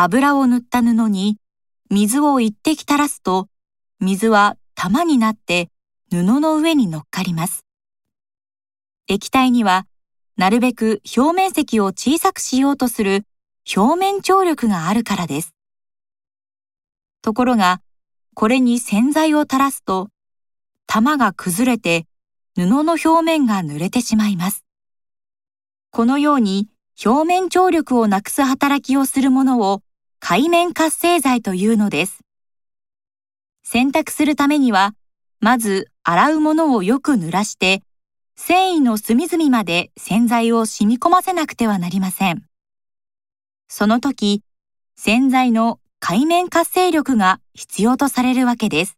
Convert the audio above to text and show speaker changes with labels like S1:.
S1: 油を塗った布に水を一滴垂らすと、水は玉になって布の上に乗っかります。液体には、なるべく表面積を小さくしようとする表面張力があるからです。ところが、これに洗剤を垂らすと、玉が崩れて布の表面が濡れてしまいます。このように表面張力をなくす働きをするものを海面活性剤というのです。洗濯するためには、まず洗うものをよく濡らして、繊維の隅々まで洗剤を染み込ませなくてはなりません。その時、洗剤の海面活性力が必要とされるわけです。